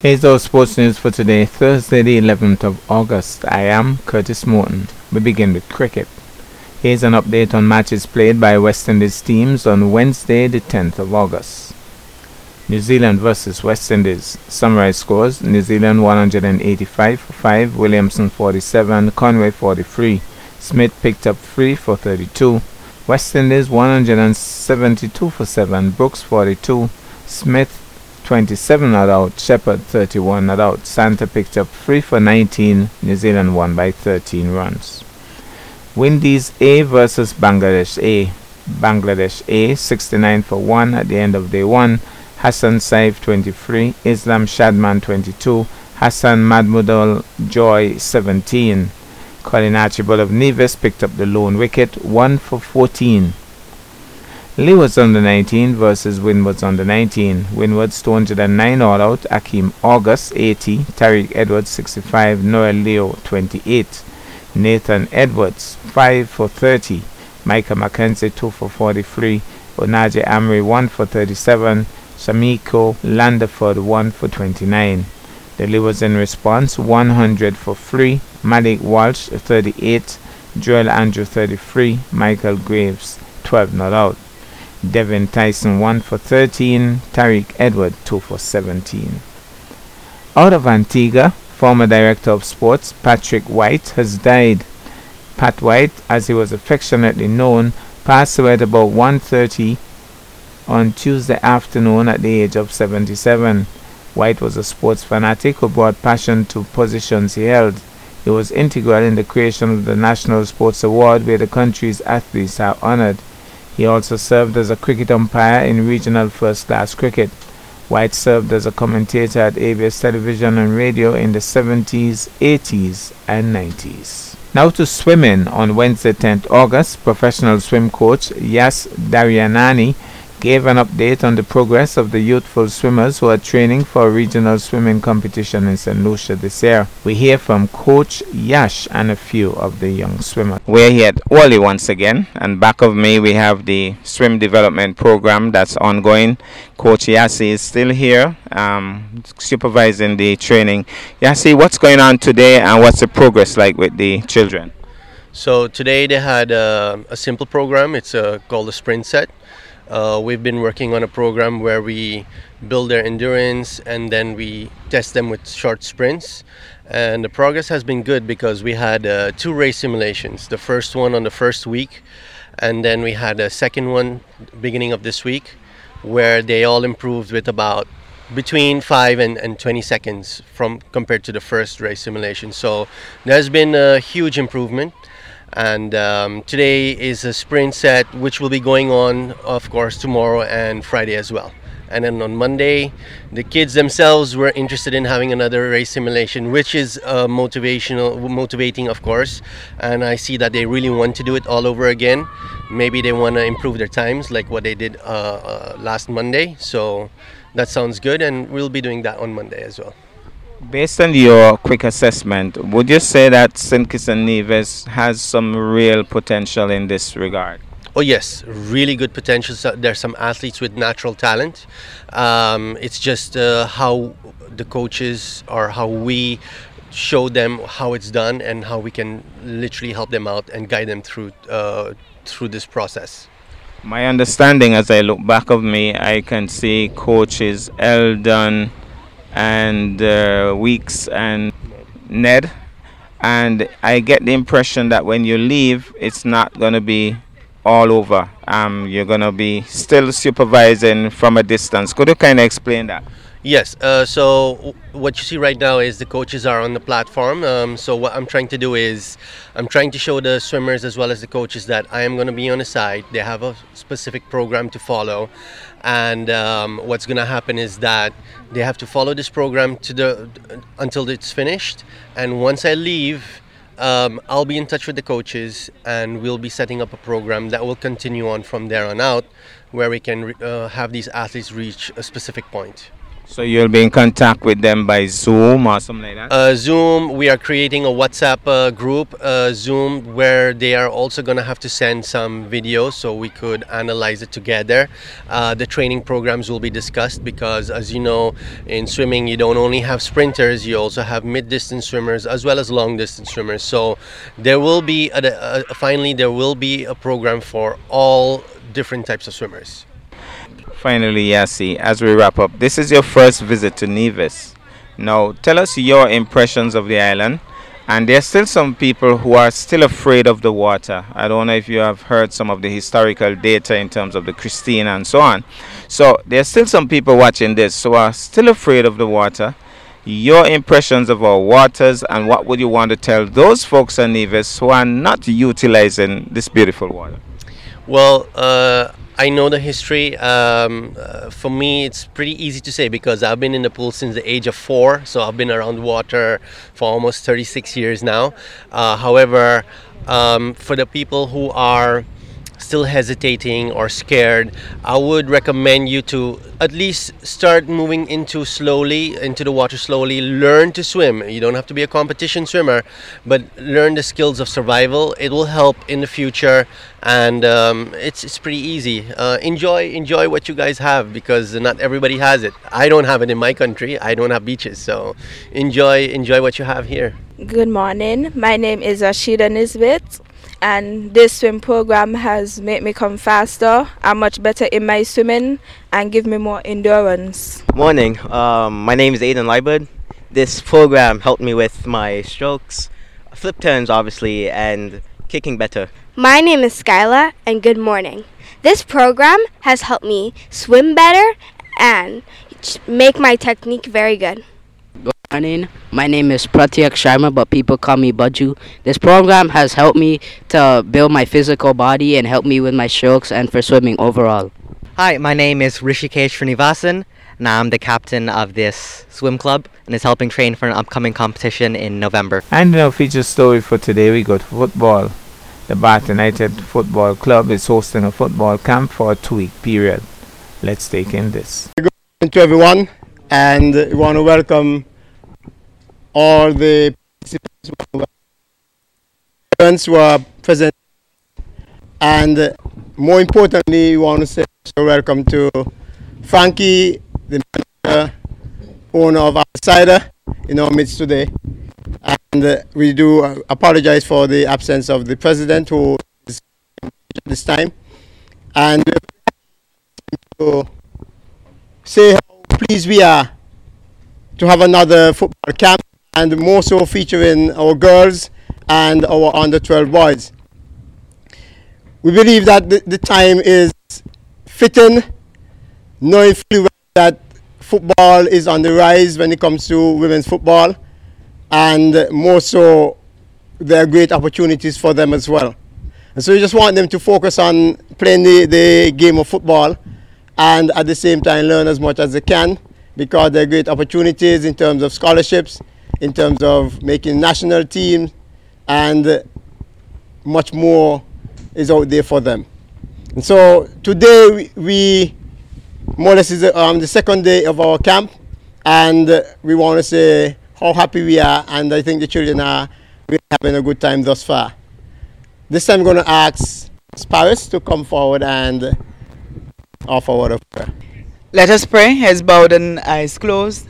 Here's our sports news for today, Thursday, the 11th of August. I am Curtis Morton. We begin with cricket. Here's an update on matches played by West Indies teams on Wednesday, the 10th of August. New Zealand versus West Indies. Summary scores New Zealand 185 for 5, Williamson 47, Conway 43. Smith picked up 3 for 32. West Indies 172 for 7, Brooks 42, Smith 27 not out, Shepherd 31 not out. Santner picked up 3 for 19, New Zealand won by 13 runs. Windies A versus Bangladesh A. Bangladesh A 69 for 1 at the end of day 1. Hassan Saif 23, Islam Shadman 22, Hassan Mahmudul Joy 17. Colin Archibald of Nevis picked up the lone wicket, 1 for 14. Leewards under 19 versus Windward's under 19. Windward's 209 all out, Akeem August 80, Tariq Edwards 65, Noel Leo 28. Nathan Edwards 5 for 30, Micah McKenzie 2 for 43, Onaje Amri 1 for 37, Samiko Landerford 1 for 29. The Leewards in response 100 for 3, Malik Walsh 38, Joel Andrew 33, Michael Graves 12 not out. Devin Tyson 1 for 13, Tariq Edward 2 for 17. Out of Antigua, former director of sports Patrick White has died. Pat White, as he was affectionately known, passed away at about 1:30 on Tuesday afternoon at the age of 77. White was a sports fanatic who brought passion to positions he held. He was integral in the creation of the National Sports Award where the country's athletes are honored. He also served as a cricket umpire in regional first class cricket. White served as a commentator at ABS television and radio in the 70s, 80s, and 90s. Now to swimming on Wednesday, 10th August, professional swim coach Yas Daryanani gave an update on the progress of the youthful swimmers who are training for a regional swimming competition in St. Lucia this year. We hear from Coach Yash and a few of the young swimmers. We're here at Wally once again, and back of me we have the swim development program that's ongoing. Coach Yassi is still here, um, supervising the training. Yassi, what's going on today and what's the progress like with the children? So today they had uh, a simple program. It's uh, called the sprint set. Uh, we've been working on a program where we build their endurance and then we test them with short sprints. And the progress has been good because we had uh, two race simulations. The first one on the first week, and then we had a second one beginning of this week, where they all improved with about between 5 and, and 20 seconds from compared to the first race simulation. So there's been a huge improvement and um, today is a sprint set which will be going on of course tomorrow and friday as well. And then on monday the kids themselves were interested in having another race simulation which is uh, motivational motivating of course. And i see that they really want to do it all over again. Maybe they want to improve their times like what they did uh, uh, last monday. So that sounds good and we'll be doing that on monday as well Based on your quick assessment, would you say that St. Kitts and Nevis has some real potential in this regard? Oh yes, really good potential. So there's some athletes with natural talent. Um, it's just uh, how the coaches or how we show them how it's done and how we can literally help them out and guide them through uh, through this process. My understanding, as I look back of me, I can see coaches Eldon and uh, Weeks and Ned. And I get the impression that when you leave, it's not going to be all over. Um, you're going to be still supervising from a distance. Could you kind of explain that? Yes. Uh, so what you see right now is the coaches are on the platform. Um, so what I'm trying to do is I'm trying to show the swimmers as well as the coaches that I am going to be on the side. They have a specific program to follow, and um, what's going to happen is that they have to follow this program to the until it's finished. And once I leave. Um, I'll be in touch with the coaches and we'll be setting up a program that will continue on from there on out where we can uh, have these athletes reach a specific point. So you'll be in contact with them by Zoom or something like that? Uh, Zoom, we are creating a WhatsApp uh, group, uh, Zoom, where they are also going to have to send some videos so we could analyze it together. Uh, the training programs will be discussed because, as you know, in swimming, you don't only have sprinters, you also have mid distance swimmers as well as long distance swimmers. So there will be, a, a, finally, there will be a program for all different types of swimmers. Finally, Yassi, as we wrap up, this is your first visit to Nevis. Now, tell us your impressions of the island. And there's still some people who are still afraid of the water. I don't know if you have heard some of the historical data in terms of the Christena and so on. So there's still some people watching this who are still afraid of the water. Your impressions of our waters and what would you want to tell those folks in Nevis who are not utilizing this beautiful water? Well, uh, I know the history. Um, uh, for me, it's pretty easy to say because I've been in the pool since the age of four, so I've been around water for almost 36 years now. Uh, however, um, for the people who are still hesitating or scared, I would recommend you to at least start moving into slowly into the water slowly. Learn to swim. You don't have to be a competition swimmer, but learn the skills of survival. It will help in the future, and um, it's it's pretty easy. Uh, enjoy enjoy what you guys have because not everybody has it. I don't have it in my country. I don't have beaches, so enjoy enjoy what you have here. Good morning. My name is Rashida Nisbet and this swim program has made me come faster and much better in my swimming and give me more endurance. Morning, um, my name is Aiden Liebert. This program helped me with my strokes, flip turns obviously, and kicking better. My name is Skyla and good morning. This program has helped me swim better and make my technique very good morning. My name is Pratyak Sharma, but people call me Baju. This program has helped me to build my physical body and help me with my strokes and for swimming overall. Hi, my name is Rishikesh Srinivasan, and I'm the captain of this swim club and is helping train for an upcoming competition in November. And in our feature story for today, we got football. The Bath United Football Club is hosting a football camp for a two-week period. Let's take in this. Good morning to everyone, and we want to welcome all the participants who are present. And more importantly, we want to say welcome to Frankie, the manager, owner of Outsider, in our midst today. And uh, we do apologize for the absence of the president who is this time. And to say how pleased we are to have another football camp and more so featuring our girls and our under 12 boys. We believe that the, the time is fitting, knowing fully that football is on the rise when it comes to women's football, and more so, there are great opportunities for them as well. And so we just want them to focus on playing the, the game of football and at the same time learn as much as they can because there are great opportunities in terms of scholarships, in terms of making national teams, and much more is out there for them. And so today we, we more or less is um, the second day of our camp, and we want to say how happy we are, and I think the children are really having a good time thus far. This time I'm going to ask Paris to come forward and offer a word of prayer. Let us pray, heads bowed and eyes closed.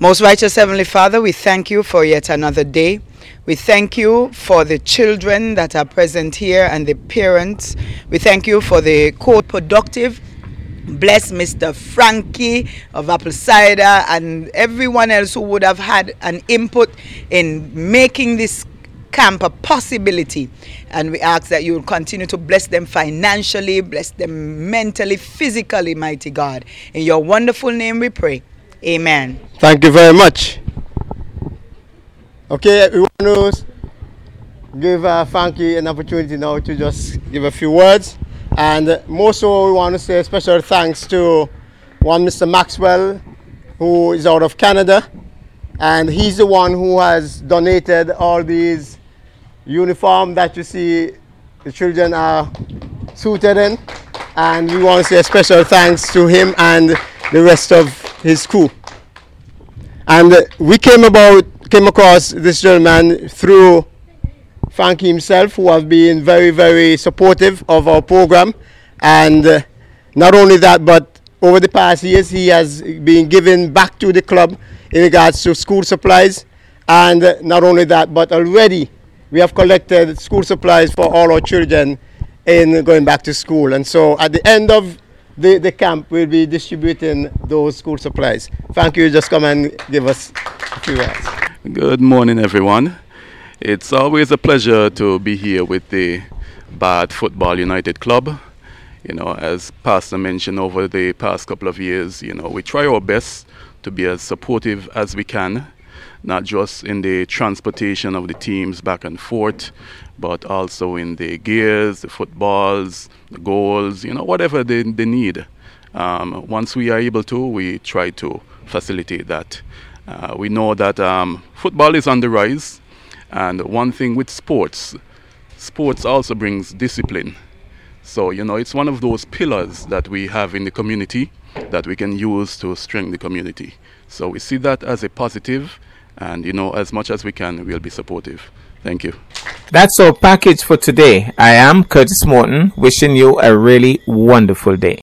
Most righteous Heavenly Father, we thank you for yet another day. We thank you for the children that are present here and the parents. We thank you for the co-productive. Bless Mr. Frankie of Apple Cider and everyone else who would have had an input in making this camp a possibility. And we ask that you will continue to bless them financially, bless them mentally, physically, mighty God. In your wonderful name we pray. Amen. Thank you very much. Okay, we want to give uh, Frankie an opportunity now to just give a few words. And more so, we want to say a special thanks to one Mr. Maxwell, who is out of Canada. And he's the one who has donated all these uniform that you see the children are suited in. And we want to say a special thanks to him and the rest of his crew. And we came about came across this gentleman through Frankie himself, who have been very, very supportive of our program. And uh, not only that, but over the past years, he has been giving back to the club in regards to school supplies. And uh, not only that, but already we have collected school supplies for all our children in going back to school. And so at the end of the, the camp, we'll be distributing those school supplies. Thank you. Just come and give us a few words. Good morning, everyone. It's always a pleasure to be here with the Bath Football United Club. You know, as Pastor mentioned over the past couple of years, you know, we try our best to be as supportive as we can, not just in the transportation of the teams back and forth, but also in the gears, the footballs, the goals, you know, whatever they, they need. Um, once we are able to, we try to facilitate that. Uh, we know that um, football is on the rise, and one thing with sports, sports also brings discipline. So, you know, it's one of those pillars that we have in the community that we can use to strengthen the community. So we see that as a positive, and, you know, as much as we can, we'll be supportive. Thank you. That's our package for today. I am Curtis Morton, wishing you a really wonderful day.